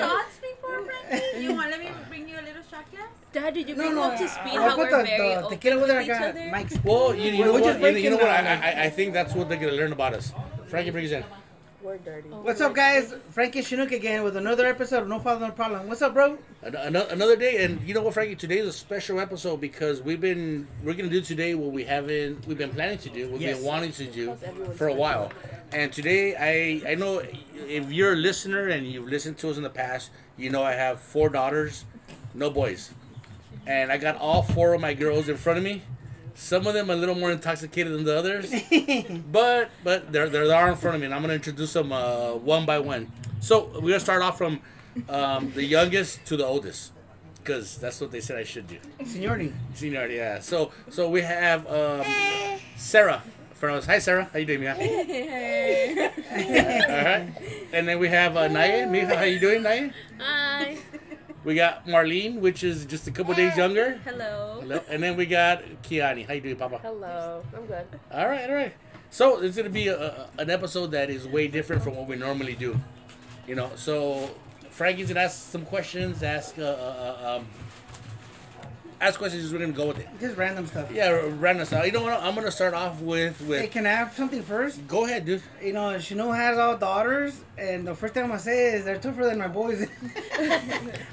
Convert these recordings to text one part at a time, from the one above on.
Shots before, Frankie? You want let me bring you a little shot glass? Dad, did you No, bring no, up to speed I'll how we're the, very the open tequila with with it. I each other? Mike's. Well, you, you know what? You, you know what? I. I, I think that's what they're gonna learn about us. Frankie, bring us in. We're dirty. Oh, What's up, guys? Frankie Chinook again with another episode of No Father No Problem. What's up, bro? An- ano- Another day, and you know what, Frankie? Today is a special episode because we've been we're gonna do today what we haven't we've been planning to do, we've Yes. been wanting to do for a while. And today, I I know if you're a listener and you've listened to us in the past, you know I have four daughters, no boys, and I got all four of my girls in front of me. Some of them a little more intoxicated than the others, but but they're they're there in front of me, and I'm gonna introduce them uh, one by one. So we're gonna start off from um, the youngest to the oldest, because that's what they said I should do. Seniority. Seniority, yeah. So so we have um, Sarah from us. Hi Sarah, how you doing, Mia? Hey. All right. And then we have uh, Naya. Mia, how you doing, Naya? Hi. We got Marlene, which is just a couple days younger. Hello. Hello. And then we got Kiani. How you doing, Papa? Hello. I'm good. All right, all right. So it's gonna be a, a, an episode that is way different from what we normally do. You know, so Frankie's gonna ask some questions. Ask uh, uh, uh, um, ask questions. We're gonna go with it. Just random stuff. Yeah, random stuff. You know what? I'm gonna start off with Hey, with. can I have something first? Go ahead, dude. You know, Chinook has all daughters, and the first thing I'm gonna say is they're tougher than my boys.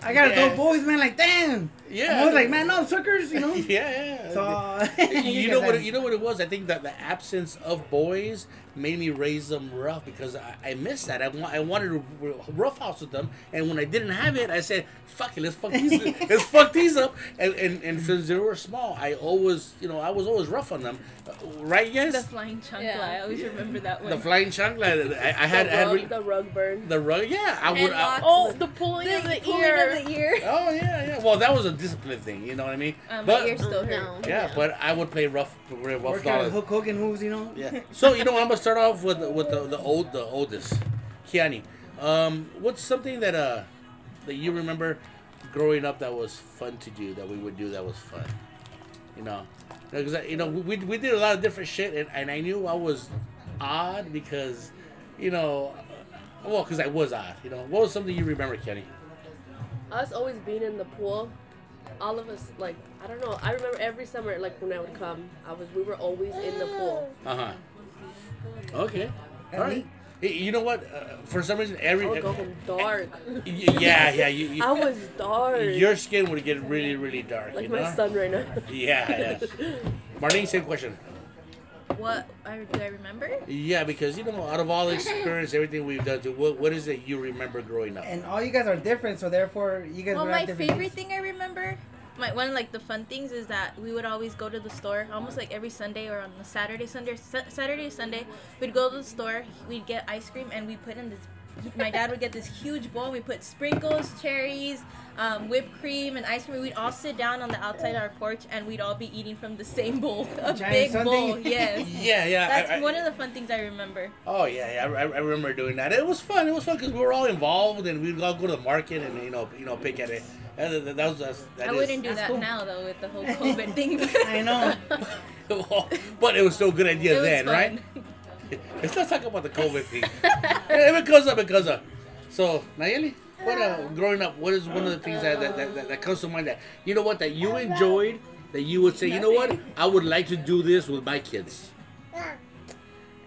I got Yeah. adult boys, man. Like, damn. Yeah. I was like, man, no, suckers, you know. Yeah, yeah. So, you know what? You know what it was. I think that the absence of boys made me raise them rough because I, I missed that. I, wa- I wanted to r- rough house with them, and when I didn't have it, I said, "Fuck it, let's fuck these, let's fuck these up." And, and and since they were small, I always, you know, I was always rough on them, Uh, right? Yes. The flying chancla. Yeah. I always remember that one. The flying chancla. I, I had, the, I had rug, the rug burn. the rug. Yeah, I would. I, Oh, the pulling of the pulling ear. of the ear. oh yeah, yeah. Well, that was a discipline thing. You know what I mean? Um, but my ear still Oh, hurt. no. yeah, but I would play rough, rough Working on dollars. Hulk Hogan moves, you know. Yeah. So you know, I'm gonna start off with with the, the old the oldest, Kiani. Um, what's something that uh that you remember growing up that was fun to do that we would do that was fun? You know, because you know we, we did a lot of different shit, and, and I knew I was odd because you know, well, because I was odd. You know, what was something you remember, Kenny? Us always being in the pool. All of us, like, I don't know. I remember every summer, like, when I would come, I was, we were always in the pool. Uh huh. Okay. All right. Hey, You know what? Uh, for some reason, every I would go home dark. Yeah, yeah. You, you, I was dark. your skin would get really, really dark. like you my know? son right now. Yeah, yeah. Marlene, same question. What I, do I remember? Yeah, because you know, out of all the experience, everything we've done, to what what is it you remember growing up? And all you guys are different, so therefore you guys. Well, my different favorite things. thing I remember, my one of like the fun things is that we would always go to the store almost like every Sunday or on the Saturday, Sunday, Sa- Saturday, Sunday. We'd go to the store, we'd get ice cream, and we put in this. My dad would get this huge bowl. We put sprinkles, cherries, um, whipped cream, and ice cream. We'd all sit down on the outside of our porch, and we'd all be eating from the same bowl, a Giant big Sunday. bowl. Yes, Yeah, yeah. that's I, I, one of the fun things I remember. oh yeah, yeah. I, I remember doing that. It was fun. It was fun because we were all involved, and we'd all go to the market and you know, you know, pick at it. That, that, that was that's, that I is- wouldn't do that cool. now though with the whole COVID thing. I know. but it was still a good idea then, fun. right? Let's not talk about the COVID thing. it Yeah, because of because of. So Nayeli, what uh, growing up, what is one of the things that that, that, that that comes to mind that you know what that you enjoyed that you would say, you know what, I would like to do this with my kids.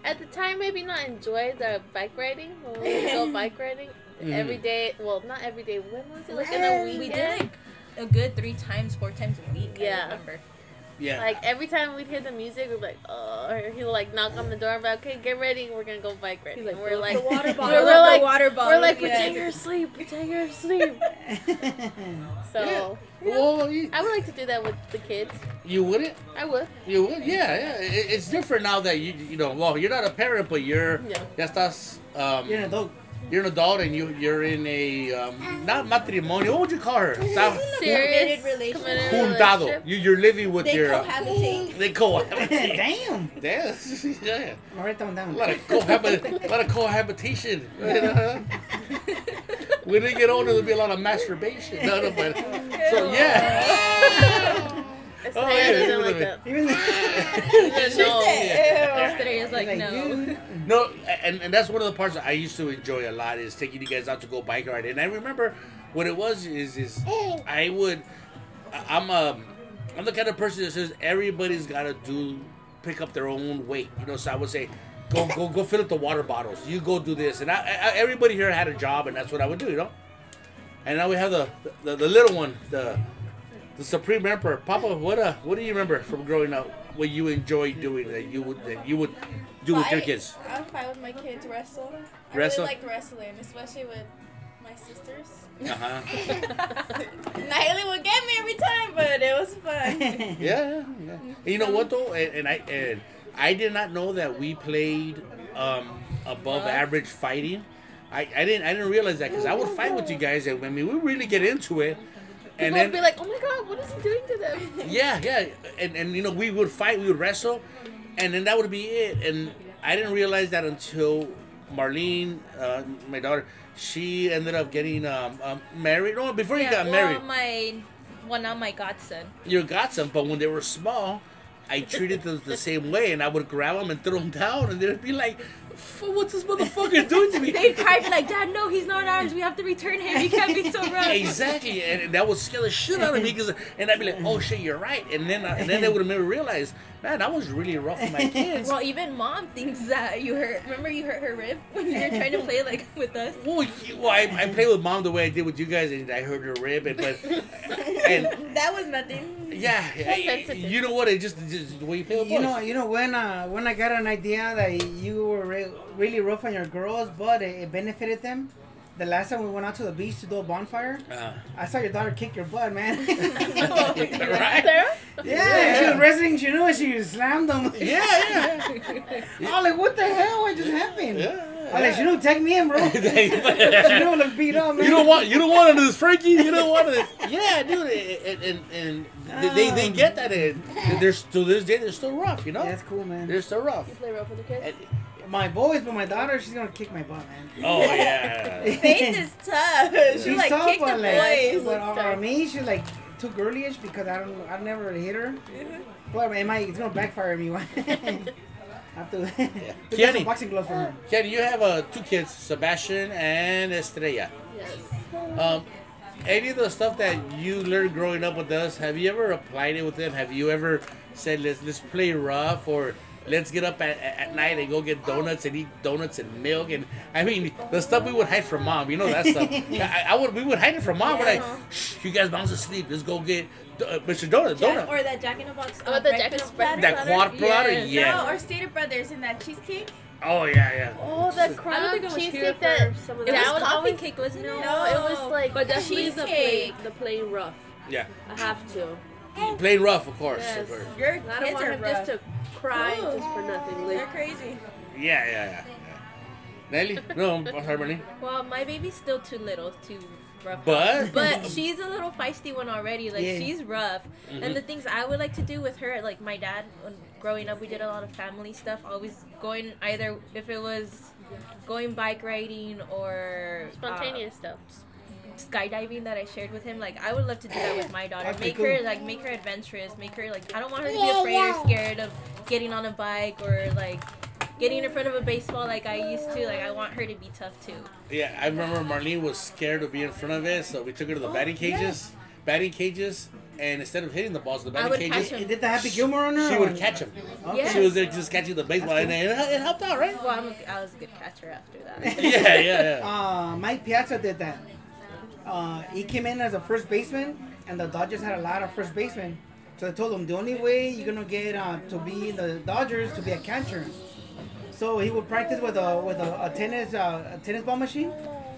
At the time, maybe not enjoy the bike riding. When we go bike riding Mhm. every day. Well, not every day. When was it? Like in a weekend. We did like a good three times, four times a week. Yeah. I remember. Yeah. Like every time we'd hear the music, we'd be like, oh, or he'll like knock on the door, but okay, get ready, we're gonna go bike riding. He's like, and we're like, the water we're, bottle." we're like, water bottle. we're like, yeah. pretend you're asleep, pretend you're asleep. So Well, you, I would like to do that with the kids. you wouldn't. I would. You would, yeah, yeah. It, it's different now that you, you know. Well, you're not a parent, but you're. Yeah. Ya estás. Um, You're an adult. You're an adult, and you you're in a um, not matrimonio. What would you call her? Está Serious relationship. committed Juntado. relationship. You, you're living with They your. Uh, cohabitate. they cohabitate. Damn. Yes, yeah. I'll write that one A down. lot of cohabit, a lot of cohabitation. When they get older, there'll be a lot of masturbation. No, no, but so yeah. Oh, Estrella yeah, doesn't like that. Even no. Yesterday is like, like, no. No, and, and that's one of the parts that I used to enjoy a lot is taking you guys out to go bike ride. And I remember what it was is is I would I- I'm um I'm the kind of person that says everybody's got to do pick up their own weight. You know, so I would say go go go fill up the water bottles. You go do this, and I, I, everybody here had a job, and that's what I would do. You know, and now we have the the, the little one, the the supreme emperor, Papa. What uh what do you remember from growing up? What you enjoyed doing that you would that you would do with your kids? I would fight with my kids, wrestle. I Wrestle? really liked wrestling, especially with my sisters. Uh huh. Natalie would get me every time, but it was fun. Yeah, yeah, yeah. And you know what though, and, and I and I did not know that we played um, above average fighting. I, I didn't I didn't realize that because I would fight with you guys and I mean we really get into it, and People would then be like, oh my god, what is he doing to them? yeah yeah and and you know we would fight we would wrestle, and then that would be it. And I didn't realize that until Marlene, uh, my daughter, she ended up getting um, um, married. No, before you Yeah, got well, married. my, well, not my godson. you got some, but when they were small, I treated them the same way, and I would grab them and throw them down, and they'd be like, "F- "What's this motherfucker doing to me?" They'd cry be like, Dad, no, he's not ours. We have to return him. He can't be so rough. exactly, and that would scare the shit out of me, cause, and I'd be like, "Oh shit, you're right," and then and then they would have never realized, man, I was really rough with my kids. Well, even mom thinks that you hurt. Remember, you hurt her rib when you were trying to play like with us. Well, you- well, I, I play with mom the way I did with you guys, and I hurt her rib, and but and that was nothing. Yeah, sensitive. you know what? It just, just the way you play with You boys. know, you know when uh, when I got an idea that you were re- really rough on your girls, but it, it benefited them. The last time we went out to the beach to do a bonfire, Uh, I saw your daughter kick your butt, man. right? Sarah? yeah, she was wrestling. She knew it. She slammed them. Yeah, yeah, I was like, what the hell? What just happened? yeah. I was like, she knew, take me in, bro. she yeah. knew, look beat up, man. You don't want you don't want to do this Frankie. You don't want it. Yeah, dude, and and, and they, they get that. in. they're still this day they're still rough. You know, that's cool, man. they're still rough. You play rough with the kids. And- My boys, but my daughter, she's gonna kick my butt, man. oh yeah. Faith is tough. She She's like tough, kicked the like, boys. but uh, uh, me, she's like too girlyish because I don't, I never hit her. But it might, it's gonna backfire on me. I have to to Kenny. some boxing gloves for her. Ken, you have uh, two kids, Sebastian and Estrella. Yes. Um, any of the stuff that you learned growing up with us, have you ever applied it with them? Have you ever said let's let's play rough or let's get up at, at night and go get donuts and eat donuts and milk and I mean the stuff we would hide from mom, you know that stuff. I, I would we would hide it from mom. We're like, Shh, you guys bounce asleep. Let's go get uh, Mr. Donut. Jack, Donut. or that Jack in the Box. Oh, uh, the Jack in the platter. That quad platter, Yes. yeah. No, or Stater Brothers and that cheesecake. Oh yeah, yeah. Oh, the I don't think it was cheesecake for that. some of It that. was That would coffee always- cake, wasn't it? No, it was like But but definitely the plain, the plain rough. Yeah. I have to. Plain rough, of course. Yes. of course. Your I don't kids want are him rough. just to cry Ooh. just for nothing. They're crazy. Yeah, yeah, yeah. yeah. Nelly? No, I'm sorry, Bernie. Well, my baby's still too little to rough. But But she's a little feisty one already. Like Yeah. she's rough. Mhm. And the things I would like to do with her, like my dad, when growing up, we did a lot of family stuff. Always going either if it was going bike riding or uh, Spontaneous stuff. Skydiving that I shared with him. Like I would love to do that with my daughter. Make her like make her adventurous. Make her like I don't want her to be afraid or scared of getting on a bike or like getting in front of a baseball like I used to. Like I want her to be tough too. yeah, I remember Marlene was scared to be in front of it, so we took her to the batting cages. Batting cages, and instead of hitting the balls, the batting cages, catch 'em. Did the Happy Gilmore on her? she or- would catch them. Okay. She was there just catching the baseball, and it, it helped out, right? Well, I'm a, I was a good catcher after that. Yeah, yeah, yeah. Uh, Mike Piazza did that. Uh, he came in as a first baseman, and the Dodgers had a lot of first basemen. So I told him the only way you're gonna get uh, to be in the Dodgers to be a catcher. So he would practice with a with a, a tennis uh, a tennis ball machine,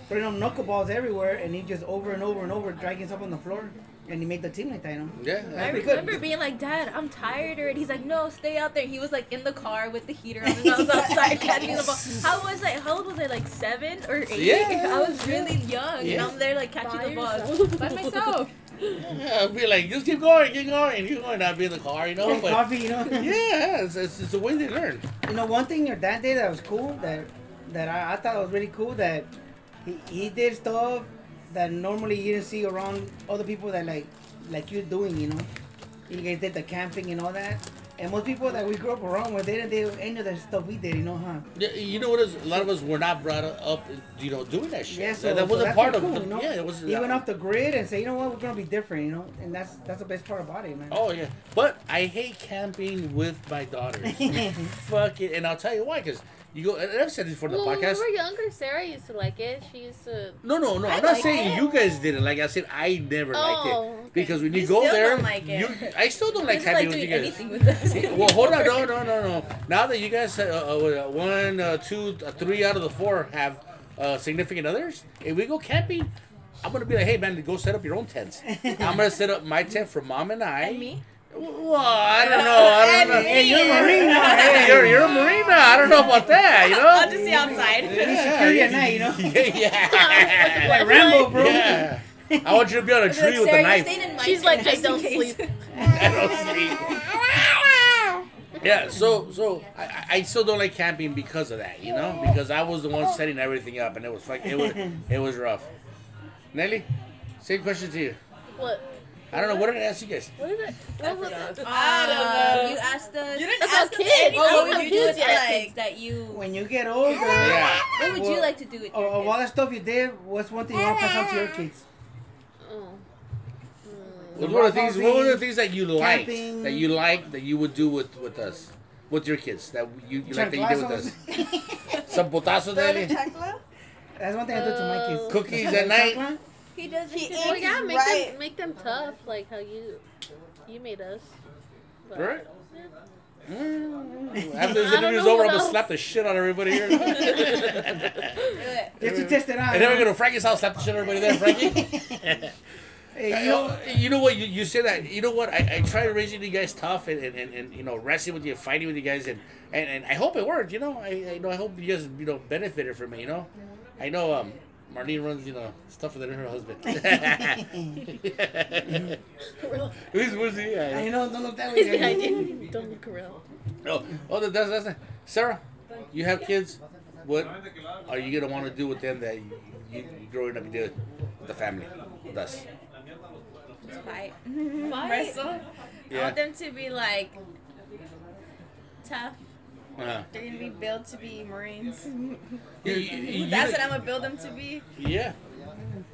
putting on knuckleballs everywhere, and he just over and over and over dragging himself on the floor, and he made the team like that. You know? Yeah. I That'd be remember good. being like, Dad, I'm tired already. He's like, No, stay out there. He was like in the car with the heater on, and I was outside catching the ball. How was I? How old was I? Like seven or eight? Yeah. I was really young, and Yeah. I'm there like catching By the ball by myself. Yeah, I'd be like, just keep going, keep going, keep going. I'd be in the car, you know. Get But coffee, you know. yeah, it's, it's, it's the way they learn. You know, one thing your dad did that was cool that that I, I thought was really cool that he, he did stuff that normally you didn't see around other people that like like you doing, you know. You guys did the camping and all that. And most people that we grew up around with, they didn't do any of the stuff we did, you know, huh? Yeah, You know what is? A lot of us were not brought up, you know, doing that shit. Yeah, so that, that so wasn't part pretty of. cool, the, you know? Yeah, it was. You went off the grid and say, you know what, we're gonna be different, you know, and that's that's the best part about it, man. Oh yeah, but I hate camping with my daughters. Fuck it, and I'll tell you why. Because you go, and I've said this for the Well, when podcast. we were younger, Sarah used to like it. She used to. No, no, no. I I'm not like saying it. you guys didn't. Like I said, I never Oh, liked it okay. because when you, You go still there, don't like it. you I still don't like He doesn't camping like with you guys. anything with us. well, hold on, no, no, no, no. Now that you guys, uh, uh, one, uh, two, uh, three out of the four have uh, significant others, if we go camping, I'm gonna be like, hey man, go set up your own tents. I'm gonna set up my tent for mom and I. And me? Well, I don't know. I don't know. Hey, you're a marine now. Hey, Hey, you're, you're a marina. I don't know about that. You know. I'll just see outside. security at night, you know. yeah. Like Rambo, bro. Yeah. I want you to be on a tree Like, with a knife. stayed in my She's like, I just don't case. sleep. I don't sleep. Yeah, so so I, I- I still don't like camping because of that, you know, because I was the one setting everything up, and it was fuck, it was it was rough. Nelly, same question to you. What? I don't know what did I ask you guys. What is it? What was it? Uh, you asked us. You didn't ask us kids. anything. Oh, what would you do kids, with yeah, like? kids that you. When you get older, Yeah. What would you like to do with of, your of kids? all the stuff you did, what's one thing you want to pass on to your kids? Oh. What were the things? What were the things that you liked Camping. that you liked that you would do with with us, with your kids that you, you like that you did with us? Some putazos, Nelly. That's one thing I do to my kids. Cookies at night. Chocolate? He does. He Well, yeah, make right. them make them tough, like how you you made us. But, Right. yeah. Mm. After this I don't interview's know over, what I'm gonna slap the shit out of everybody here. Just to test it out. And then we're gonna Frankie's house, slap the shit out of everybody there, Frankie. Hey, you, you know, know, you know what? You, you say that. You know what? I, I try raising you guys tough and, and, and, and you know wrestling with you, fighting with you guys, and, and, and I hope it worked. You know, I, I know I hope you guys you know benefited from it. You know, I know um Marlene runs you know stuff with her husband. Who's who's he? I know, don't look that He's the way. Don't look around. Oh, oh, that- that's that's not- Sarah. You have kids. What are you gonna want to do with them that you, you, you growing up you did with the family, with us? Fight. Fight? Wrestle. I Yeah. want them to be like tough. Uh, They're gonna be built to be Marines. That's what I'm gonna build them to be. Yeah,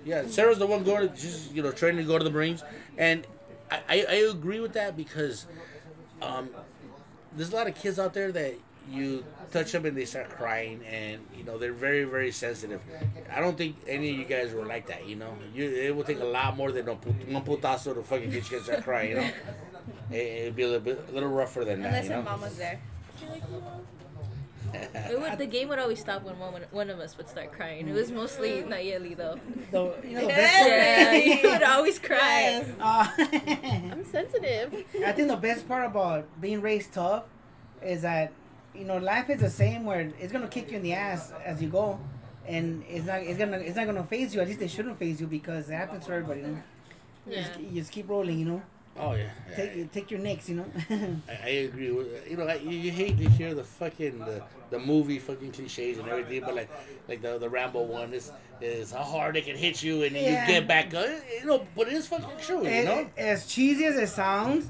yeah. Sarah's the one going to she's you know training to go to the Marines, and I, I, I agree with that because um, there's a lot of kids out there that you touch them and they start crying, and you know they're very very sensitive. I don't think any of you guys were like that. You know, you it would take a lot more than a put- one putazo to fucking get you guys to start crying. You know, it, it'd be a little bit a little rougher than that. You know. mom was there. It would, the game would always stop when one, one of us would start crying. It was mostly Nayeli though. The, you know, the best part, Yeah, he would always cry. uh, I'm sensitive. I think the best part about being raised tough is that you know life is the same where it's gonna kick you in the ass as you go, and it's not it's gonna it's not gonna phase you. At least it shouldn't phase you because it happens to everybody. You, know? you, Yeah. just, you just keep rolling. You know, Oh yeah. take take your nicks. You know. I, I agree with you know I, you, you hate to hear the fucking the, the movie fucking cliches and everything, but like like the the Rambo one is is how hard it can hit you and Yeah. you get back up. You know, but it is fucking true. You It- know. as cheesy as it sounds,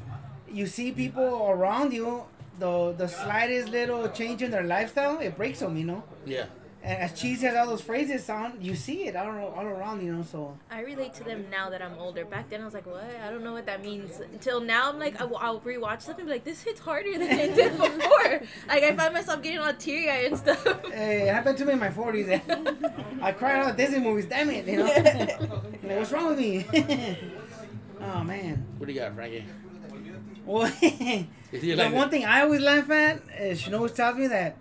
you see people around you. The the slightest little change in their lifestyle, it breaks them. You know. Yeah. And as cheesy as all those phrases sound, you see it all, all around. You know. So. I relate to them now that I'm older. Back then I was like, what? I don't know what that means. Until now I'm like, I will, I'll rewatch stuff and be like, this hits harder than it did before. like I find myself getting all teary eyed and stuff. Hey, it happened to me in my 40s. Eh? I cried out at Disney movies, damn it, you know? like, what's wrong with me? oh, man. What do you got, Frankie? Well, the like one it? thing I always laugh at is she always tells me that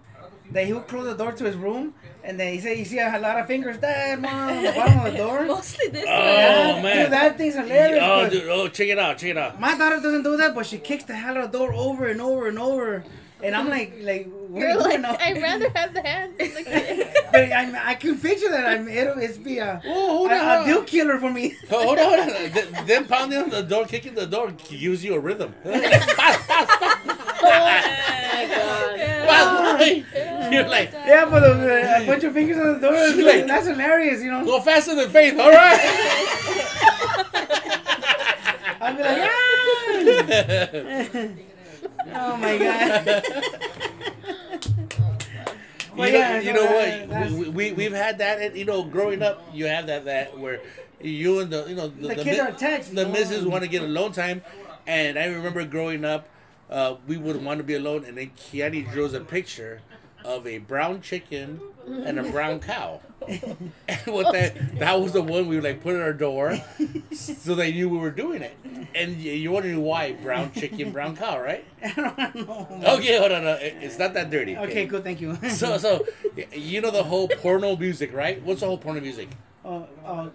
that he would close the door to his room and then he said, You see a lot of fingers, Dad, Mom, on the bottom of the door. Mostly this Oh, way. man. Dude, that thing's hilarious. Oh, 'cause dude. Oh, check it out. Check it out. My daughter doesn't do that, but she kicks the hell out of the door over and over and over. And I'm like, like, what are You're like, doing? I'd rather have the hands than the kid. but I, I can picture that. I'm, it'll it's be a, Oh, hold a, on. a hold deal killer for me. Oh, Hold on, hold on. Th- Them pounding on the door, kicking the door, gives you a rhythm. Oh my god. You're like, Yeah, but uh, a bunch of fingers on the door. is- Like- that's hilarious, you know. go faster than faith. All right. I'll be like, ah! oh my god. Well, you know, yeah, you know that- what? We, we we've had that. and, You know, growing up, you have that that where you and the you know the, The kids mi- are attached. The Oh. missus want to get alone time, and I remember growing up, uh, we would want to be alone, and then Kiani draws a picture of a brown chicken and a brown cow. and what that that was the one we would like put at our door, so they knew we were doing it. And you- you're wondering why brown chicken, brown cow, right? I don't know. Okay, hold on. it- It's not that dirty. Okay, cool. Thank you. So, so you know the whole porno music, right? What's the whole porno music? uh, uh,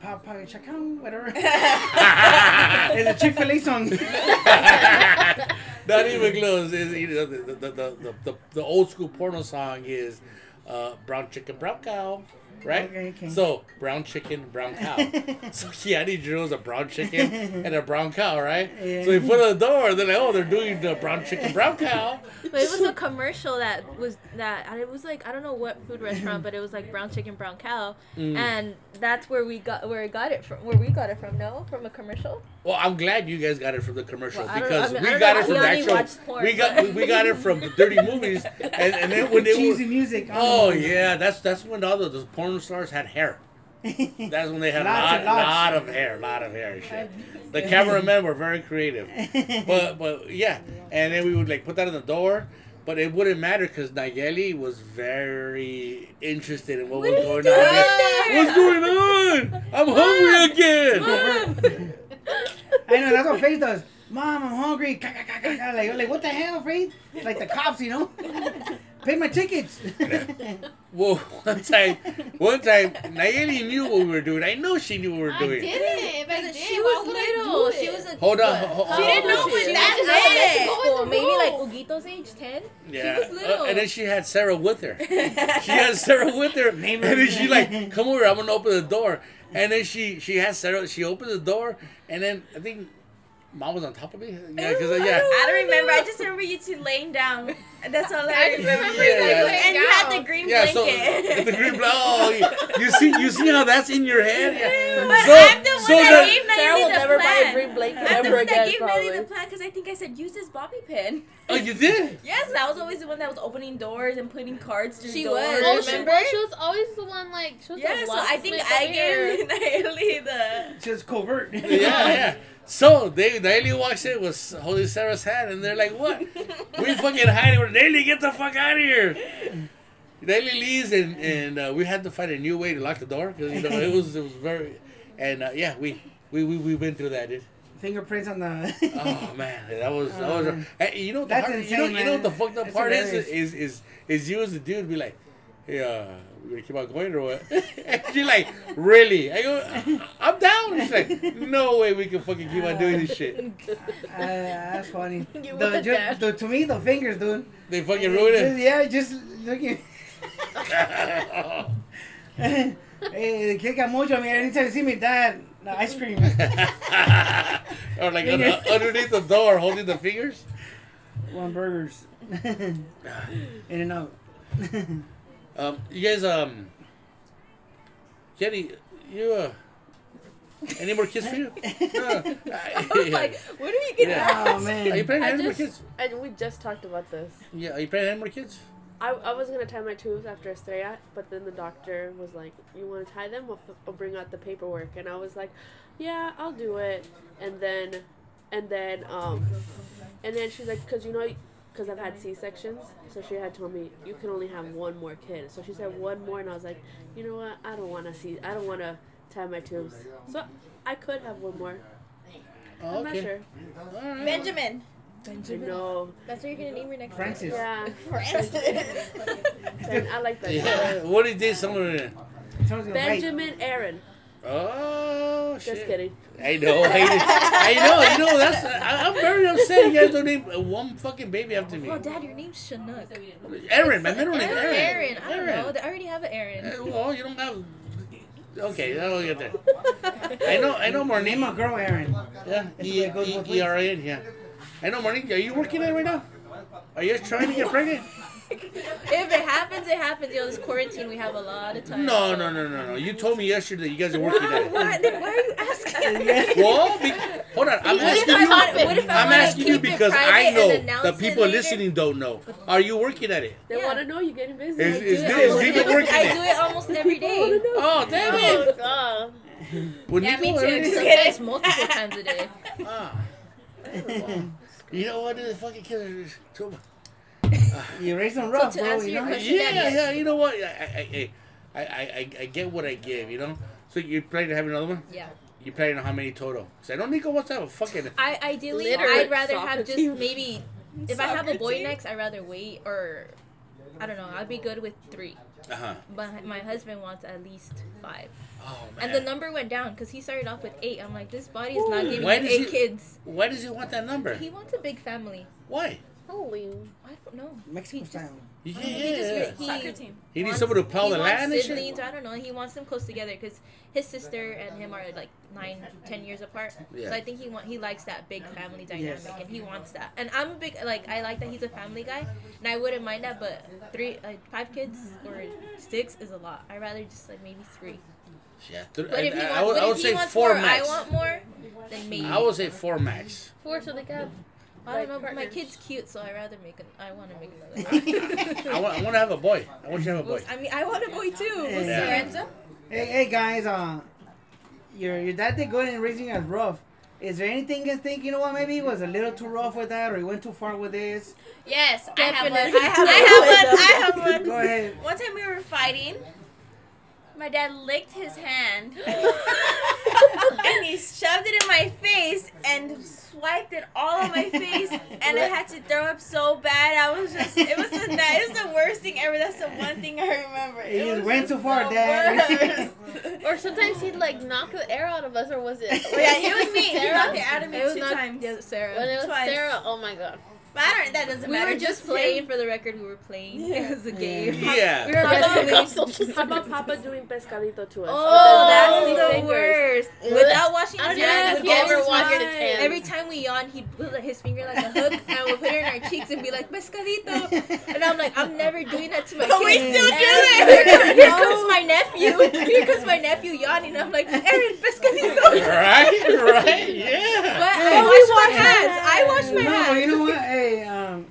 pa pa chacon, whatever. it's a Chick Fil A song. Not even close. Is you know the the, the, the, the the old school porno song is uh, brown chicken, brown cow, right? Okay, okay. So brown chicken, brown cow. so Kiani drills a brown chicken and a brown cow, right? Yeah. So he put on the door. They're like, oh, they're doing the brown chicken, brown cow. But it was a commercial that was that and it was like I don't know what food restaurant, but it was like brown chicken, brown cow, Mm. and that's where we got where we got it from. Where we got it from? No, from a commercial. Well, I'm glad you guys got it from the commercial Well, I don't- because I mean, we I don't got know. it from We the actual. porn, we got but- we, we got it from the dirty movies, and, and then when they Cheesy were, music. oh yeah, that's that's when all the, the porn stars had hair. That's when they had a Lots lot, lot of hair, lot of hair and shit. The cameramen were very creative, but but yeah, and then we would like put that on the door. But it wouldn't matter because Nayeli was very interested in what, was going on. What's going on? I'm hungry again. I know that's what Faith does. Mom, I'm hungry. Like, like, what the hell, Faith? Like the cops, you know? Pay my tickets. Well, one time, one time, Nayeli knew what we were doing. I know she knew what we were doing. I doing. didn't. If I did, she why was would I little. do She was a Hold on, what? ho- ho- She didn't was know she? it was She that just big. wanted to go in the Maybe like Ugito's age, ten. Yeah, was little. Uh, and then she had Sarah with her. She had Sarah with her, and then she like, "Come over, I'm gonna open the door." And then she she has Sarah. She opens the door, and then I think mom was on top of me. Yeah, because uh, yeah. I don't remember. I just remember you two laying down. That's all I just remember. remember you guys and laying you had the green Yeah, so the green blanket. Oh, you, you see, you see how that's in your head. Yeah. But So- I'm the one so that the- gave Sarah Nayeli will the never buy plan. a green blanket I'm the ever one that again, gave probably. Nayeli the plan because I think I said use this bobby pin. Oh, you did. Yes, I was always the one that was opening doors and putting cards through She doors. was. Oh, she, remember? well, she was always the one like she was yeah, a so I think I gave Nayeli the. Just covert. Yeah, yeah. So they Nayeli walks in with holding Sarah's hand, and they're like, "What? we fucking hiding? We're Nayeli, get the fuck out of here!" Nayeli leaves, and and uh, we had to find a new way to lock the door because you know it was it was very, and uh, yeah, we we we we went through that, dude. Fingerprints on the. Oh man, that was that was. man. Hey, you know what the That's hard, insane, you know you know what the fucked up That's part is, is is is you as a dude be like, hey, uh, we gonna keep on going or what? and she's like, really? I go, I'm down. She's like, no way we can fucking keep on doing this shit. Uh, that's funny. You The, would, ju- the, to me, the fingers, dude. They fucking ruined Just- it. yeah, just looking. hey, the kid got mucho. I mean, anytime you see me, dad, no, ice cream. or like un- underneath the door, holding the fingers. One burgers. In and out. Um, you guys, um, Jenny, you uh, any more kids for you? Uh, I was like, what are you getting Yeah. oh Are you man. planning I any more kids? and we just talked about this. Yeah, are you planning any more kids? I, I was gonna tie my tubes after Estrella, but then the doctor was like, "You want to tie them? We'll, f- we'll bring out the paperwork." And I was like, "Yeah, I'll do it." And then, and then, um, and then she's like, "Cause you know, cause I've had C sections, so she had told me you can only have one more kid." So she said one more, and I was like, "You know what? I don't want to see. I don't want to tie my tubes. So I could have one more. Oh, I'm not sure. All right. Benjamin. No, That's what you're gonna name your next. Francis. yeah, Francis. and I like that. Yeah. What did they someone in? Someone's. Benjamin Aaron. Oh Just shit. kidding. I know, I, I know, you know. That's I, I'm very upset. You guys don't name one fucking baby after me. Oh, Dad, your name's Chinook. Aaron, my middle name Aaron. Aaron. Aaron. I don't know. They already have an Aaron. Uh, Well, you don't have. Okay, I'll get there. I know, I know, Name a girl Aaron. Yeah, It's E the way it goes both E- E R A N. Yeah, I know, Marnique. Are you working at it right now? Are you trying to get pregnant? If it happens, it happens. Yo, this quarantine, we have a lot of time. No, no, no, no, no. You told me yesterday that you guys are working at it. Why, then why are you asking? Well, be, hold on. I'm What if asking I you. want- what if I I'm asking you because I know the people later? listening don't know. Are you working at it? They Yeah. want to know you're getting busy. Is, I do is, it is almost Nico every- working I do it almost every day. Oh, damn Oh, it. God. With Yeah, Nico me every too. Sometimes multiple times a day. Ah. You know what? The fucking killer. Too You raised them rough, to bro. You know. question- Yeah, Daddy. yeah. You know what? I, I, I, I, I, I get what I give. You know. So you planning to have another one? Yeah. You planning on how many total? Cause I know Nico wants to have a fucking. I ideally, Litter. I'd rather have just team. maybe if I have a boy team. next, I'd rather wait or I don't know. I'd be good with three. Uh huh. But my husband wants at least five. Oh man. And the number went down because he started off with eight. I'm like, this body is not giving Why you eight he- kids. Why does he want that number? He wants a big family. Why? Holy. I don't know. Mexico He just- Yeah, He just yeah. he Soccer team. He needs someone to plow the wants land and siblings, shit. I don't know. He wants them close together because his sister and him are like nine, ten years apart. Yeah. So I think he want he likes that big family dynamic, Yes. and he wants that. And I'm a big like I like that he's a family guy, and I wouldn't mind that. But three, like five kids or six is a lot. I would rather just like maybe three. Yeah. th- But if he, I, want, I would, but I would he say wants four more, max. I want more. Then maybe. I would say four max. Four so they can have. I don't know, like but my partners. kid's cute, so I rather make an. I want to make another. I want, I want to have a boy. I want you to have a boy. I mean, I want a boy too. What's Yeah. Lorenzo? Hey, hey guys, uh, your your dad did good in raising us rough. Is there anything you think you know what maybe he was a little too rough with that, or he went too far with this? Yes, I have one. Definitely. I have, I have one. I have one. Go ahead. One time we were fighting. My dad licked his hand and he shoved it in my face and swiped it all on my face and I had to throw up so bad. I was just it was the it was the worst thing ever. That's the one thing I remember. He It was went just too far, the Dad. worst. Or sometimes he'd like knock the air out of us, or was it? yeah, it was me. He Sarah? knocked it out of me It was two not times. yeah, Sarah. When it was Twice. Sarah, oh my god. But I don't. That doesn't We matter. were just him. playing for the record. We were playing. It was a game. Yeah. We were How about- wrestling. How about Papa doing pescadito to us? Oh, with the that's the fingers? worst. Without washing his hands, if he you ever washed his hands. Every time we yawn, he'd put his finger like a hook and would put it in our cheeks and be like, pescadito. And I'm like, I'm never doing that to my But we still do it. Here comes, my nephew. Here comes my nephew yawning. I'm like, Aaron, pescadito. Right, right, yeah. But I wash my hands. I wash my no, hands. you know what? Um,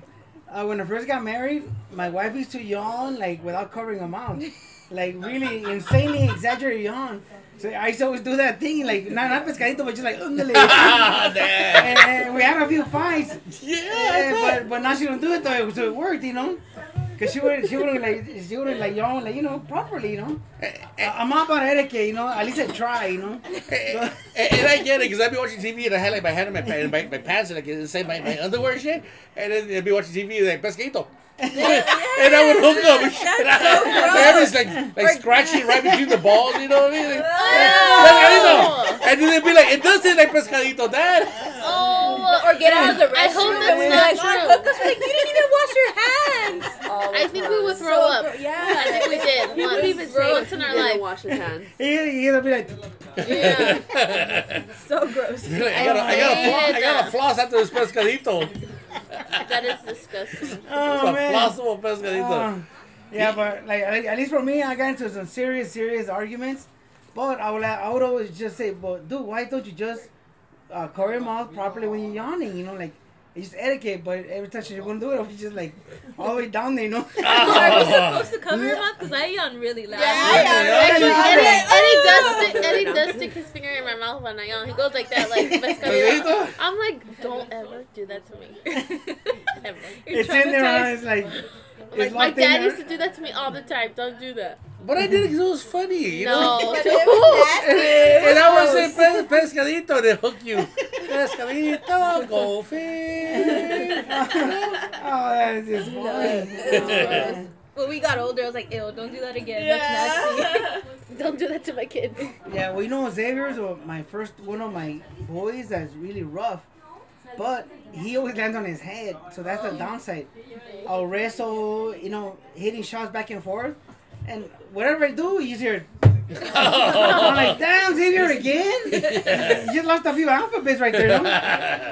uh, when I first got married, my wife used to yawn like without covering her mouth, like really insanely exaggerated yawn. So I used to always do that thing, like not not pescadito, but just like and, and we had a few fights. Yeah. But but now she don't do it though, so it worked, you know. Cause she wouldn't, she wouldn't like she wouldn't like yawn like you know properly, you know. I- I'm not about etiquette, you know. At least I try, you know. and, and I get it because I'd be watching TV and I had like my hand in my, pa- my, my pants and like inside my, my underwear and shit. And then I'd be watching TV like pesquito. and I would hook up and. And I was like, like scratching right between the balls, you know what I mean? Oh. Like, pescadito. And then they'd be like, it does taste like pescadito, dad. Oh, Or get out of the restroom. I restroom. hope and that's not like, true. "Oh, hook us." Like, you didn't even wash your hands. All the I think we would throw So up. gro- yeah. I think we did. He would once. even say once in he our didn't life. wash his hands. He he'd be like, Yeah. So gross. I gotta, I gotta, floss, I gotta floss after this pescadito. That is disgusting. It's oh a man. flossable pescadito. Uh, yeah, but like at at least for me, I got into some serious, serious arguments. But I would, I would always just say, "But dude, why don't you just uh, cover your mouth properly when you're yawning? You know, like it's just etiquette." But every time she's gonna do it, it's just like all the way down there, you know. Are we supposed to cover your mouth? Because I yawn really loud. Yeah, Actually, yeah. Eddie, Eddie does stick, Eddie does stick his finger in my mouth when I yawn. He goes like that, like pescadito. Pescadito? I'm like, don't ever do that to me. Ever. It's in there, traumatized. and it's like. Like It's my locked in dad used to do that to me all the time. Don't do that. But I did it because it was funny, you know? No. But it was nasty. And I would say pe- pescadito, they hook you. Pescadito, go fish. Oh, that's just funny. When we got older, I was like, ew, don't do that again. That's nasty. Don't do that to my kids. Yeah, well, you know, Xavier's my first one of my boys that's really rough, but he always lands on his head, so that's the oh. downside. I'll wrestle, you know, hitting shots back and forth, and whatever I do, he's here. I'm like, damn, Xavier again? you just lost a few alphabets right there, no?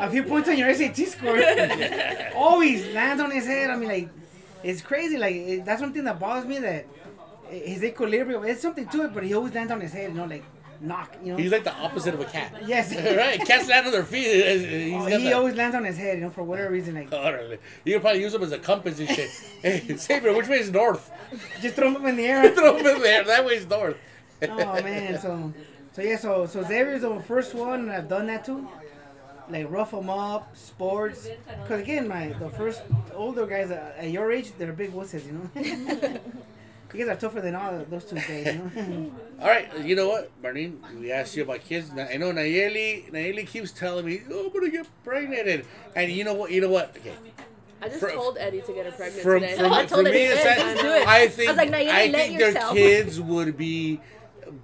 A few points on your SAT score. Always lands on his head. I mean, like, it's crazy. Like it, that's something that bothers me. That eh, his equilibrium. It's something to it, but he always lands on his head. You know, like knock. You know. He's like the opposite of a cat. yes. right? Cats land on their feet. He's Oh, got he the- always lands on his head. You know, for whatever reason. Like Órale. You can probably use them as a compass and shit. hey, Xavier, which way is north? just throw him in the air. Throw him in there. That way is north. oh man, so so yeah, so so Xavier's the first one and I've done that too. Like rough them up, sports. Cause again, my the first older guys at, at your age, they're big wusses, you know. You guys are tougher than all those two guys, you know. All right, you know what, Marlene? We asked you about kids. I know Nayeli. Nayeli keeps telling me, "Oh, I'm gonna get pregnant," and, and you know what? You know what? Okay, I just For- told Eddie to get her pregnant from today. from, I told her me, it's do that- just do it. I think I was like, Nayeli, I let think their yourself. kids would be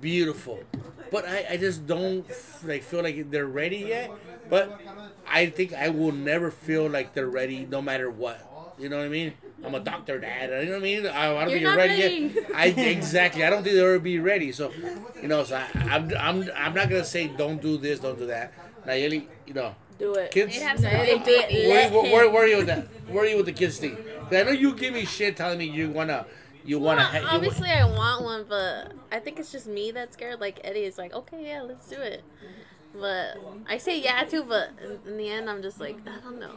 beautiful, but I, I just don't like feel like they're ready yet. But I think I will never feel like they're ready, no matter what. You know what I mean? I'm a doctor, dad. You know what I mean? I, I don't think You're you're ready, ready. yet. I exactly. I don't think they'll ever be ready. So, you know, so I, I'm, I'm, I'm not gonna say don't do this, don't do that. Nayeli, you know, Do it. kids. They'd have some They big do it babies. Where, Let where, where, him. where are you with that? Where are you with the kids thing? 'Cause I know you give me shit telling me you wanna, you wanna. Well, ha- you wa- obviously, I want one, but I think it's just me that's scared. Like Eddie is like, okay, yeah, let's do it. But I say yeah too, but in, in the end, I'm just like, I don't know.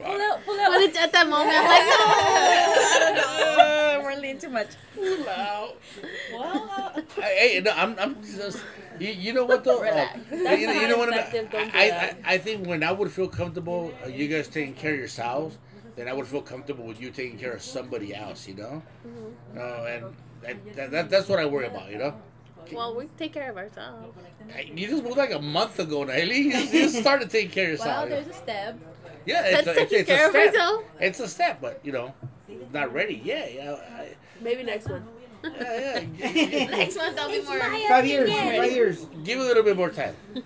Pull out, pull out. But it's at that moment, I'm like, I don't know. We're leaning too much. Wow. Well, Hey, no, I'm, I'm just. You, you know what though? Relax. Uh, you, That's know- you know what? I'm- effective, don't I, I. I think when I would feel comfortable, uh, you guys taking care of yourselves, then I would feel comfortable with you taking care of somebody else. You know. Mm-hmm. Uh, and that, that, that, that's what I worry about. You know. Well, we take care of ourselves. Hey, You just moved like a month ago, Nayeli. You, just- you just started taking care of well, yourself. there's a step. yeah, it's That's a, it's, taking it's a care of step. myself. It's a step, but you know, not ready. Yeah, yeah. I, Maybe next one. yeah, yeah. Next month, I'll be more. five years, five years. Give it a little bit more time.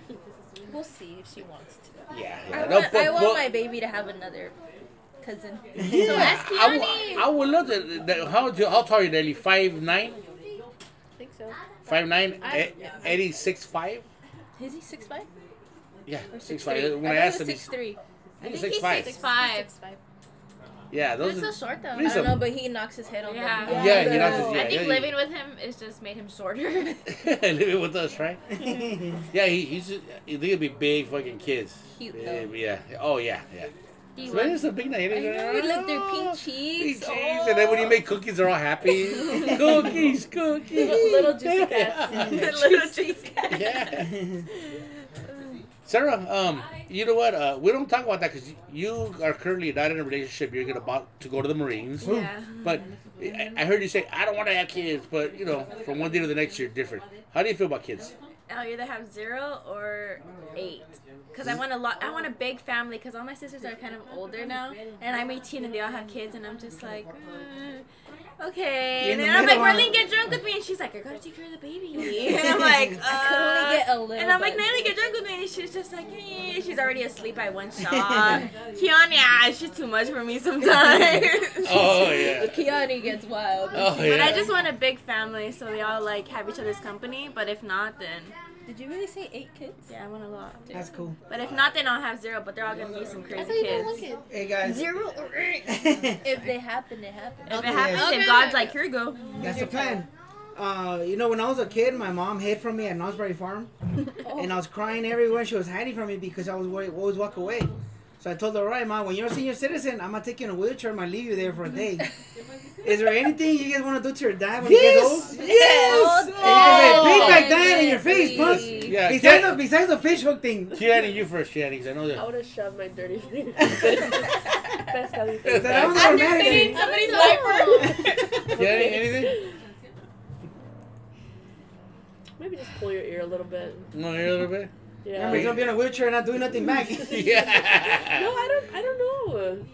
We'll see if she wants to. Yeah, I yeah. want, No, I want but- my baby to have another cousin. Yeah, ask I, would- Keanu. I would love to. that- How do- how tall are you, Nelly? Five nine, I think so. Five nine. I- eh, Eddie six five. Is he six five Yeah, or six, six five. Three. When I, I asked him, six three. I think I six he's five. six five. Six five. Yeah, those. He's Are, so short though. I don't a- know, but he knocks his head off. Yeah. the- yeah, you know. Yeah. Yeah, I think yeah, living with him has just made him shorter. living with us, right? yeah, he, he's. Just, you think it'd be big fucking kids. Cute, though. yeah. Oh yeah, yeah. He So was- it's a big night. I know, we licked their pink Pink cheeks. cheeks, and then when you make cookies, they're all happy. cookies, cookies. Little- little juicy cats. Little cheese cat. yeah. Sarah, um, you know what? Uh, we don't talk about that because you are currently not in a relationship. You're gonna about to go to the Marines. Yeah. But I, I heard you say I don't want to have kids, but you know, from one day to the next, you're different. How do you feel about kids? I'll either have zero or eight. Cause I want a lot. I want a big family. Cause all my sisters are kind of older now, and I'm 18 and they all have kids, and I'm just like, mm, okay. And in the then I'm like, middle. Marlene, get drunk with me, and she's like, I gotta take care of the baby. And I'm like, uh, I could only get a little. And I'm like, but- Natalie, get drunk with me. And she's just like, eh. she's already asleep by one shot. Kiana, yeah, she's too much for me sometimes. Oh yeah. Kiani gets wild. Oh But yeah. I just want a big family so we all like have each other's company. But if not, then Did you really say eight kids? yeah, I want a lot. That's cool. But if not, then I'll have zero. But they're all gonna be some I crazy thought you didn't want kids. kids. Hey guys. Zero or eight. If they happen, it happens. If it happens, Okay. then God's like, here you go. That's the plan. Uh, you know, when I was a kid, my mom hid from me at Knott's Berry Farm, and I was crying everywhere. She was hiding from me because I was always walk away. So I told her, "All right, mom, when you're a senior citizen, I'm gonna take you in a wheelchair. I'm gonna leave you there for a day. Is there anything you guys want to do to your dad when he gets old?" Yes. Yes. And you can Oh. say, "Pig like that in your face, punk." Yeah. Besides Kiani, the, besides the fish hook thing. Kiani, you first, Kiani, because I know that. I would have shoved my dirty finger. Pescadito. That was After automatic. spitting somebody's No. diaper. Kiani, anything? Maybe just pull your ear a little bit. No, ear a little bit. Yeah. Remember, he's gonna be in a wheelchair and not doing nothing back. No, I don't. I don't know.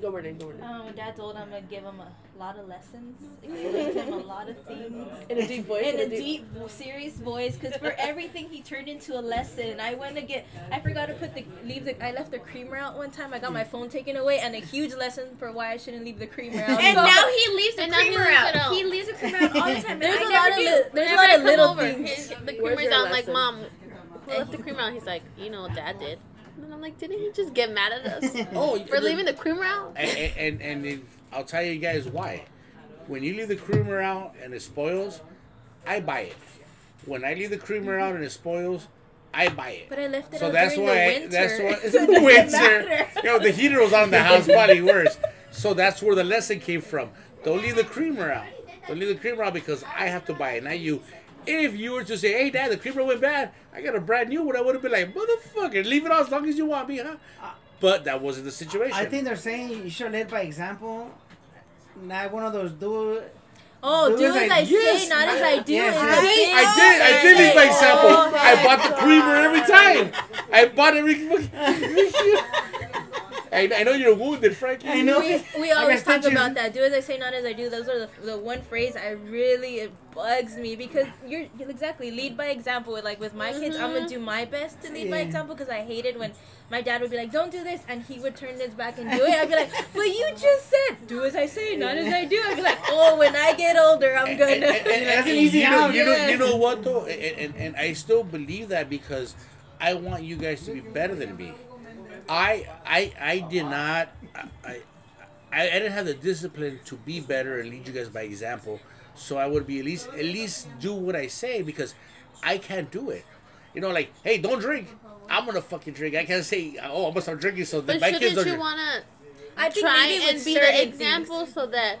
Go Renee. Go Renee. Um, my dad's old. I'm gonna give him a lot of lessons, explain to him a lot of things. In a deep voice. in a deep, serious voice. Because for everything, he turned into a lesson. I went to get. I forgot to put the leave the. I left the creamer out one time. I got my phone taken away, and a huge lesson for why I shouldn't leave the creamer out. And So- now he leaves the And now he creamer leaves out. out. He leaves the creamer out all the time. There's I a never lot of li- there's a lot of little over, things. his- the Where's creamer's out. I'm like, mom, who left the creamer out? He's like, you know, dad did. And I'm like, didn't he just get mad at us Oh, for leaving the creamer out? And, and, and if I'll tell you guys why. When you leave the creamer out and it spoils, I buy it. When I leave the creamer mm-hmm. out and it spoils, I buy it. But I left it So out that's during why. the I, winter. that's why it's So the winter. matter. Yo, the heater was on the house, probably worse. So that's where the lesson came from. Don't leave the creamer out. Don't leave the creamer out because I have to buy it, not you. If you were to say, "Hey, Dad, the creamer went bad," I got a brand new one. I would have been like, "Motherfucker, leave it on as long as you want me, huh?" Uh, but that wasn't the situation. I think they're saying you should lead by example. Not one of those dudes. Oh, Do do as as I- I yes. say, not as I do. Yes, yes. a big I did. I did lead by example. I bought the creamer every time. I bought every. I, I know you're wounded, Frankie. I know. we, we always talk you. about that. Do as I say, not as I do. Those are the, the one phrase I really it bugs me because you're you're exactly lead by example. Like with my kids, I'm gonna mm-hmm. do my best to lead by example because I hated when my dad would be like, "Don't do this," and he would turn his back and do it. I'd be like, "But you just said do as I say, not as I do." I'd be like, "Oh, when I get older, I'm gonna." And- and- and- That's an easy you know, out. You know, you know what though, and, and and I still believe that because I want you guys to be better than me. I I I did not. I, I I didn't have the discipline to be better and lead you guys by example. So I would be at least at least do what I say because I can't do it. You know, like hey, don't drink. I'm gonna fucking drink. I can't say oh I'm gonna start drinking so that But my kids shouldn't don't you drink. wanna I try maybe and be certain the things. example so that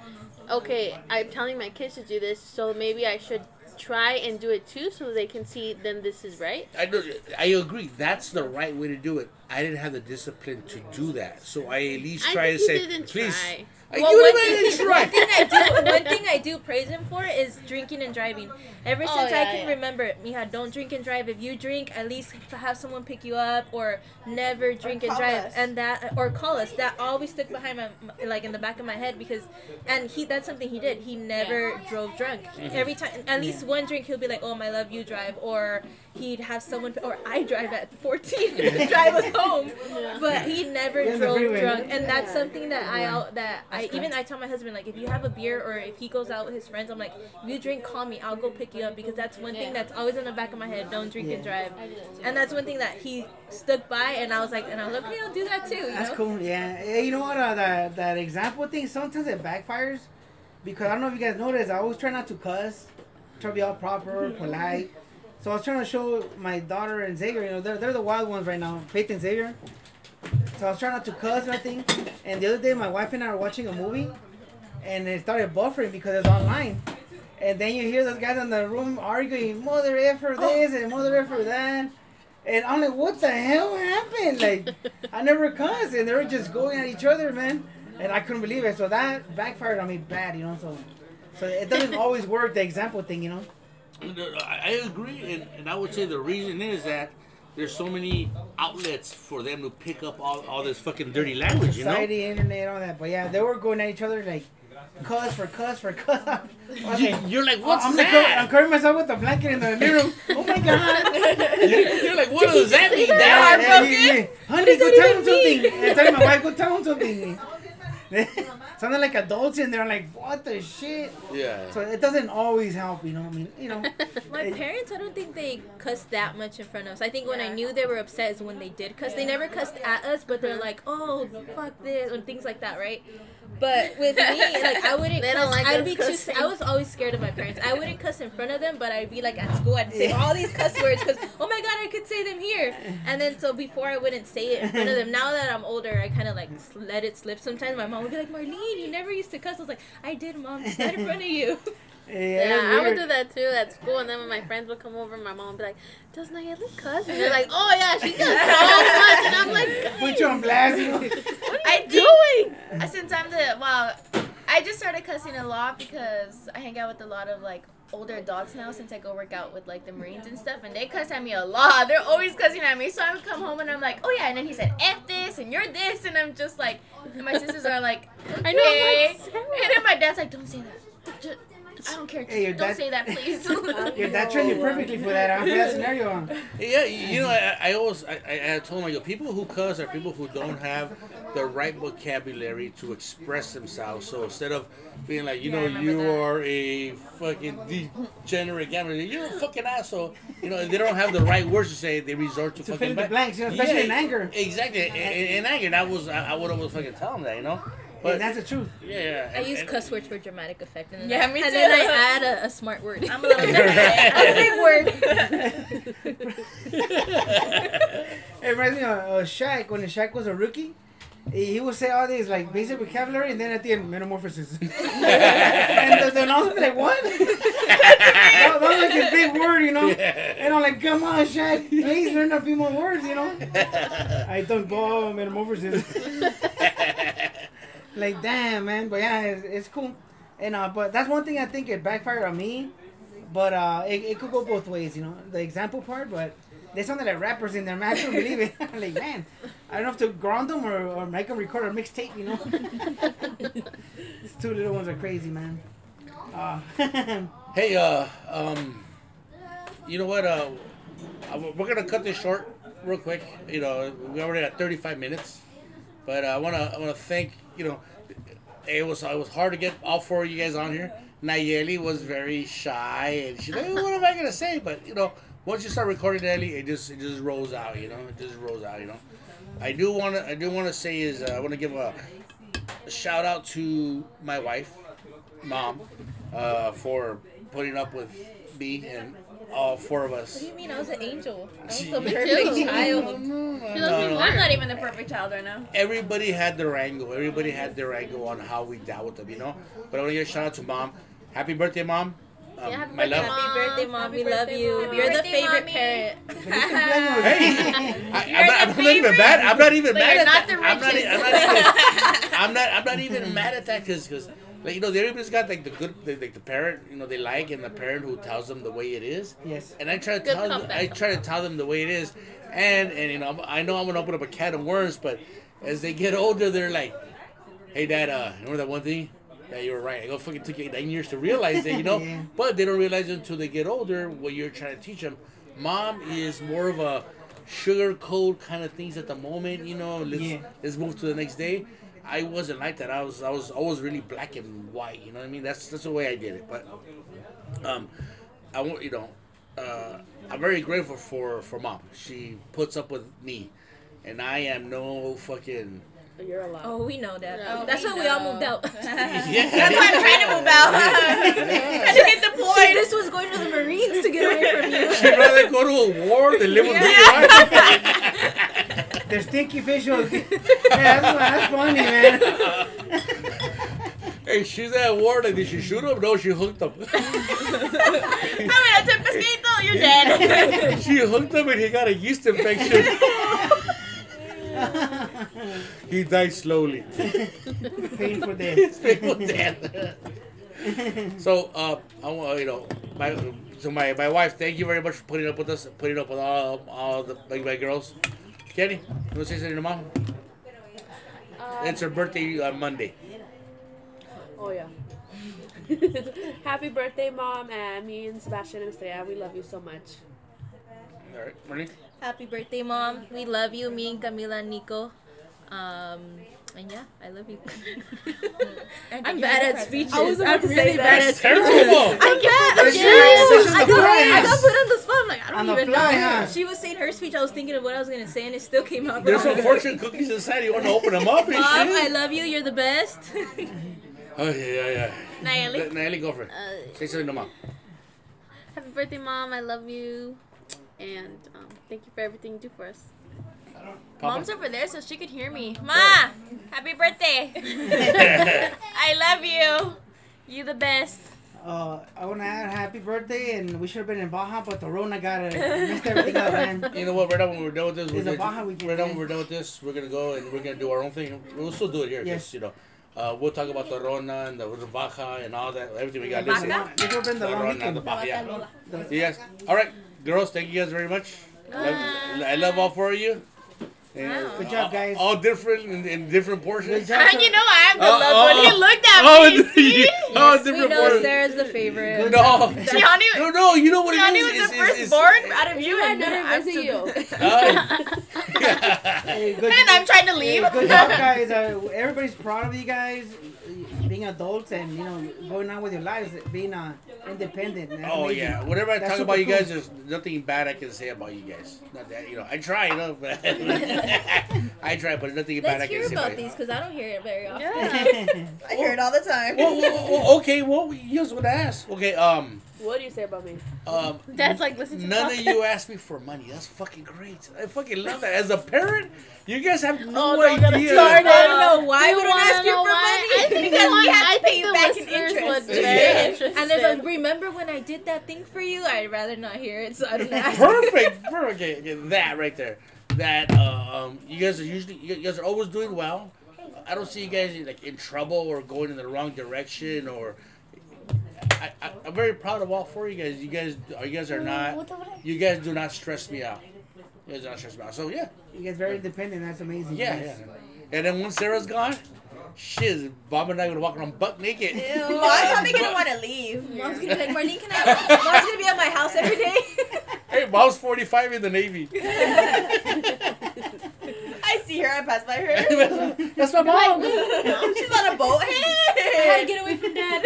okay, I'm telling my kids to do this, so maybe I should try and do it too, so they can see then this is right. I know, I agree. That's the right way to do it. I didn't have the discipline to do that, so I at least try to say, please. try. I, Well, you one thing, try. one thing I do, one thing I do praise him for is drinking and driving. Ever Oh, since I can yeah. remember, Mija, don't drink and drive. If you drink, at least have someone pick you up, or never drink and drive. us. And that, or call us. That always stuck behind my, my- like in the back of my head because, and he, that's something he did. He never drove drunk. Mm-hmm. Every time, at least one drink, he'll be like, "Oh, my love, you drive," or he'd have someone, or I drive at 14 and drive us home. But he never Yeah, drove drunk, and that's something that I out that I even I tell my husband like if you have a beer or if he goes out with his friends, I'm like if you drink, call me, I'll go pick you up because that's one thing that's always in the back of my head. Don't drink and drive, and that's one thing that he stuck by, and I was like, and I was like, okay, I'll do that too. You That's know? cool. Yeah. You know what? Uh, that that example thing sometimes it backfires because I don't know if you guys noticed. I always try not to cuss, try to be all proper, polite. So I was trying to show my daughter and Xavier. You know, they're they're the wild ones right now, Faith and Xavier. So I was trying not to cuss or anything. And the other day, my wife and I were watching a movie, and it started buffering because it's online. And then you hear those guys in the room arguing, mother effer this and mother effer that. And I'm like, what the hell happened? Like, I never cussed, and they were just going at each other, man. And I couldn't believe it. So that backfired on me bad, you know. So, so it doesn't always work. The example thing, you know. I agree, and, and I would say the reason is that there's so many outlets for them to pick up all, all this fucking dirty language, you know? Society, internet, all that. But yeah, they were going at each other like, cuss for cuss for cuss. You, you're like, what's I'm, like, I'm covering myself with a blanket in the living room. Oh my god. You're, like, what does that mean, Yeah, Dad? yeah, yeah, yeah. Honey, go tell him something. I tell my wife, go tell him something. Sounded like adults in there, like, what the shit? Yeah. So it doesn't always help, you know. I mean, you know. My it- parents, I don't think they cussed that much in front of us. I think when I knew they were upset is when they did cuss. They never cussed at us, but they're like, "Oh, fuck this," and things like that, right? But with me, like I wouldn't. They cuss. like I'd be too. cussing. I was always scared of my parents. I wouldn't cuss in front of them, but I'd be like at school. I'd say all these cuss words because oh my god, I could say them here. And then so before I wouldn't say it in front of them. Now that I'm older, I kind of like let it slip. Sometimes my mom would be like, Marlene, you never used to cuss. I was like, I did, mom, just not in front of you. Yeah, Yeah, I would do that too at school, and then when my friends would come over, my mom would be like, "Does Nayeli cuss?" And they're like, "Oh yeah, she does so much," and I'm like, Put you on blast, you know. I "Doing." Uh, Since I'm the well, I just started cussing a lot because I hang out with a lot of like older adults now since I go work out with like the Marines and stuff, and they cuss at me a lot. They're always cussing at me. So I would come home and I'm like, oh yeah, and then he said f this and you're this, and I'm just like, and my sisters are like, okay. I know, I'm like, and then my dad's like, don't say that. Just, I don't care. Hey, your don't dad- say that, please. Your dad trained you perfectly for that, uh, for that scenario. huh? Yeah, you know, I, I always, I, I, I told them, like, people who cuss are people who don't have the right vocabulary to express themselves. So instead of being like, you Yeah, know, you that. are a fucking degenerate gambler, you're a fucking asshole. You know, they don't have the right words to say. They resort to, To fucking fill in the blanks, you know, especially in anger. Exactly, in, in, in anger. That was, I, I would always fucking tell them that, you know. But and that's the truth. yeah, yeah. I and- use and- cuss words for dramatic effect. And then Yeah, I, me And then. I add a, a smart word. I'm a little a big word. It reminds me of uh, Shaq when Shaq was a rookie. He he would say all these like basic vocabulary, and then at the end, metamorphosis. and the, the announcer be like, "What?" that, that was like a big word, you know. And I'm like, "Come on, Shaq, please learn a few more words, you know." I don't ball metamorphosis. Like, damn, man. But yeah, it's, it's cool. And uh, but that's one thing I think it backfired on me. But uh, it, it could go both ways, you know. The example part, but they sounded like rappers in their. I couldn't believe it. Like, man, I don't know if to ground them or, or make them record a mixtape, you know. These two little ones are crazy, man. Uh, Hey, uh, um, you know what? Uh, uh, we're gonna cut this short, real quick. You know, we already got 35 minutes, but uh, I wanna, I wanna thank. You know, it was, it was hard to get all four of you guys on here. Nayeli was very shy, and she's like, "What am I gonna say?" But you know, once you start recording, Nayeli, it just, it just rolls out. You know, it just rolls out. You know. I do wanna, I do wanna say is, uh, I wanna give a, a shout out to my wife, mom, uh, for putting up with me and all four of us. What do you mean? I was an angel. I was She- the Me perfect too. child. No, I'm not even the perfect child right now. everybody had their angle. Everybody had their angle on how we dealt with them, you know. But I want to give a shout out to mom. Happy birthday, mom. Um, Yeah, happy my birthday, love. Mom. Happy birthday, mom. Happy we love you. Mom. You're the birthday, favorite Mommy. parent. Hey, I, I'm, not, I'm not even mad. I'm not even But mad at not that. I'm not, I'm not even. I'm not. I'm not even mad at that because because like you know everybody's got like the good the, like the parent you know they like and the parent who tells them the way it is. yes. And I try to Good tell them. I try to tell them the way it is, and and you know I'm- I know I'm gonna open up a can of worms, but as they get older, they're like, "Hey, Dad, uh, remember that one thing? Yeah, you were right. I go fucking took you nine years to realize it, you know. Yeah. But they don't realize it until they get older what you're trying to teach them. Mom is more of a sugar coat kind of things at the moment, you know. Let's Yeah. let's move to the next day. I wasn't like that. I was I was always really black and white. You know what I mean? That's that's the way I did it. But um, I want you know, uh, I'm very grateful for for mom. She puts up with me, and I am no fucking. You're allowed. Oh, we know that. Yeah. That's We why we all moved out. Yeah. That's why I'm trying to move out. trying to get deployed. this was going to the Marines to get away from you. She'd rather go to a war than live with me. Yeah. Right? They're stinky officials. yeah, that's, that's funny, man. hey, she's at war. Like, did she shoot him? No, she hooked him. I mean, that's a pesquito. You're dead. she hooked him, and he got a yeast infection. he died slowly. Painful death. People dead. so, uh, I want you know, my to my my wife. Thank you very much for putting up with us, putting up with all all the like my girls. Kenny, you want to say something to mom? It's her birthday on Monday. Oh yeah. Happy birthday, mom, and me and Sebastian and Estrella. We love you so much. All right, Marlene. Happy birthday, mom. We love you, me and Camila and Nico. Um, and yeah, I love you. I'm bad at speeches. I was about I'm to say really that. bad at speeches. terrible. I'm bad. I'm That's serious. serious. I This is the got, I got put on the spot. I'm like, I don't On even fly, know. huh? She was saying her speech. I was thinking of what I was gonna say, and it still came out. There's wrong. some fortune cookies inside. You want to open them up and Mom, I love you. You're the best. Oh yeah, yeah, yeah. Nayeli? Nayeli, go for it. Uh, Say something to mom. happy birthday, mom. I love you, and um, thank you for everything you do for us. Papa. Mom's over there so she could hear me. Ma, happy birthday. I love you. You the best. Uh, I want to add happy birthday, and we should have been in Baja, but the Rona got it. Messed everything up, man. You know what? Right now, when we're done with this, we're It's gonna, Baja weekend, right now, when we're done with this, we're gonna go and we're gonna do our own thing. We'll still do it here, Yes. yes. you know. Uh, we'll talk about the Rona and the, the Baja and all that, everything we got. The Listen, Baja? This would have been the The Rona, weekend. the Baja, yeah. The- See you guys. All right, girls, thank you guys very much. Love, I love all four of you. And Good job, guys. All, different in, in different portions. Good job. And you know I'm the Oh, love oh, one. He oh. looked at Oh, me. See? oh, we different know portions. Sarah's the favorite. Good No. Johnny, No, no, you know what it Johnny is? was It's- the it's- it's- firstborn out of you, and never I'm visit still- you. Uh, Hey, good, And I'm trying to hey, leave. good job, guys. Uh, everybody's proud of you guys. Being adults and you know going on with your lives, being uh, independent. Oh amazing. yeah. whatever I That's talk super about you cool. guys, there's nothing bad I can say about you guys. Not that you know. I try, you know, but I try, but nothing bad I Let's can hear say about you. these because I don't hear it very often. Yeah. I hear it all the time. Well, well, well, okay. Well, you guys would ask. Okay. Um. What do you say about me? Um. Dad's like, listen to None of you asked me for money. That's fucking great. I fucking love that. As a parent, you guys have no Oh, don't idea. I don't know why we you don't ask you for why? money. I think Because the we have I to pay think you the back in interest. Yeah. And there's like, remember when I did that thing for you? I'd rather not hear it, so I don't ask. Perfect. Perfect. Okay, okay, that right there. That uh, um, you guys are usually you guys are always doing well. I don't see you guys like in trouble or going in the wrong direction or. I, I, I'm very proud of all four of you guys. You guys, you guys are not. You guys do not stress me out. You guys do not stress me out. So yeah, You guys very independent. That's amazing. yeah, yeah. And then once Sarah's gone, shit, Bob and I gonna walk around buck naked. Ew, Mom's probably gonna want to leave. Mom's gonna be like, Marlene, can I? Mom's gonna be at my house every day. Hey, Mom's 45 in the Navy. I see her. I pass by her. That's my mom. She's on a boat. I had to get away from dad.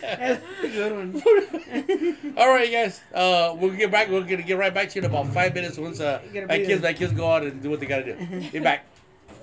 That's a good one. All right, guys. Uh, we'll get back. We're gonna get right back to you in about five minutes once uh, You're my kids, my kids go out and do what they gotta do. Get back.